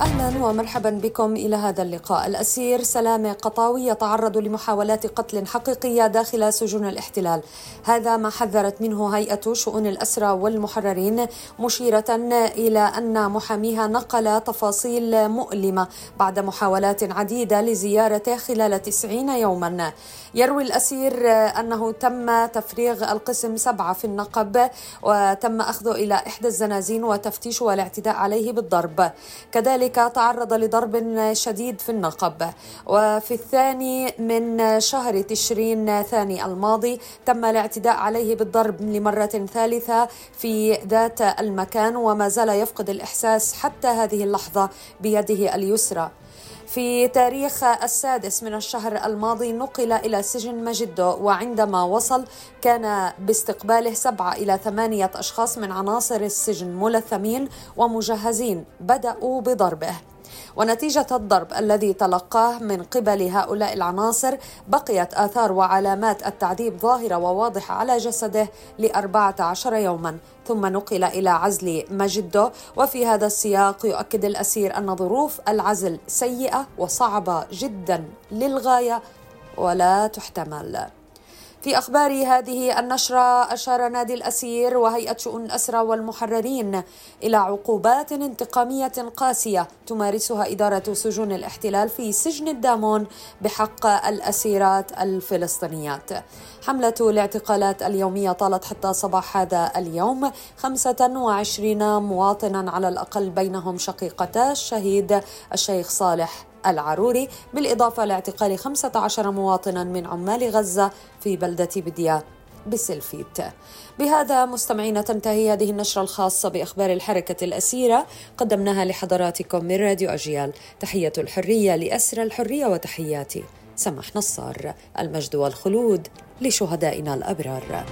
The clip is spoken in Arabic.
أهلا ومرحبا بكم إلى هذا اللقاء. الأسير سلامة قطاوي يتعرض لمحاولات قتل حقيقية داخل سجون الاحتلال. هذا ما حذرت منه هيئة شؤون الأسرى والمحررين مشيرة إلى أن محاميها نقل تفاصيل مؤلمة بعد محاولات عديدة لزيارته خلال 90 يوما. يروي الأسير أنه تم تفريغ القسم سبعة في النقب وتم أخذه إلى إحدى الزنازين وتفتيشه والاعتداء عليه بالضرب. كذلك تعرض لضرب شديد في النقب. وفي الثاني من شهر تشرين ثاني الماضي تم الاعتداء عليه بالضرب لمرة ثالثة في ذات المكان وما زال يفقد الإحساس حتى هذه اللحظة بيده اليسرى. في تاريخ السادس من الشهر الماضي نقل إلى سجن مجدو وعندما وصل كان باستقباله سبعة إلى ثمانية أشخاص من عناصر السجن ملثمين ومجهزين بدأوا بضربه. ونتيجة الضرب الذي تلقاه من قبل هؤلاء العناصر بقيت آثار وعلامات التعذيب ظاهرة وواضحة على جسده لأربعة عشر يوما. ثم نقل إلى عزل مجدو وفي هذا السياق يؤكد الأسير أن ظروف العزل سيئة وصعبة جدا للغاية ولا تحتمل. في أخبار هذه النشرة أشار نادي الأسير وهيئة شؤون الأسرى والمحررين إلى عقوبات انتقامية قاسية تمارسها إدارة سجون الاحتلال في سجن الدامون بحق الأسيرات الفلسطينيات. حملة الاعتقالات اليومية طالت حتى صباح هذا اليوم. 25 مواطنا على الأقل بينهم شقيقتا الشهيد الشيخ صالح العروري بالإضافة لاعتقال 15 مواطنا من عمال غزة في بلدة بديا بسلفيت. بهذا مستمعينا تنتهي هذه النشرة الخاصة بأخبار الحركة الأسيرة. قدمناها لحضراتكم من راديو أجيال. تحية الحرية لأسر الحرية وتحياتي سمح نصار. المجد والخلود لشهدائنا الأبرار.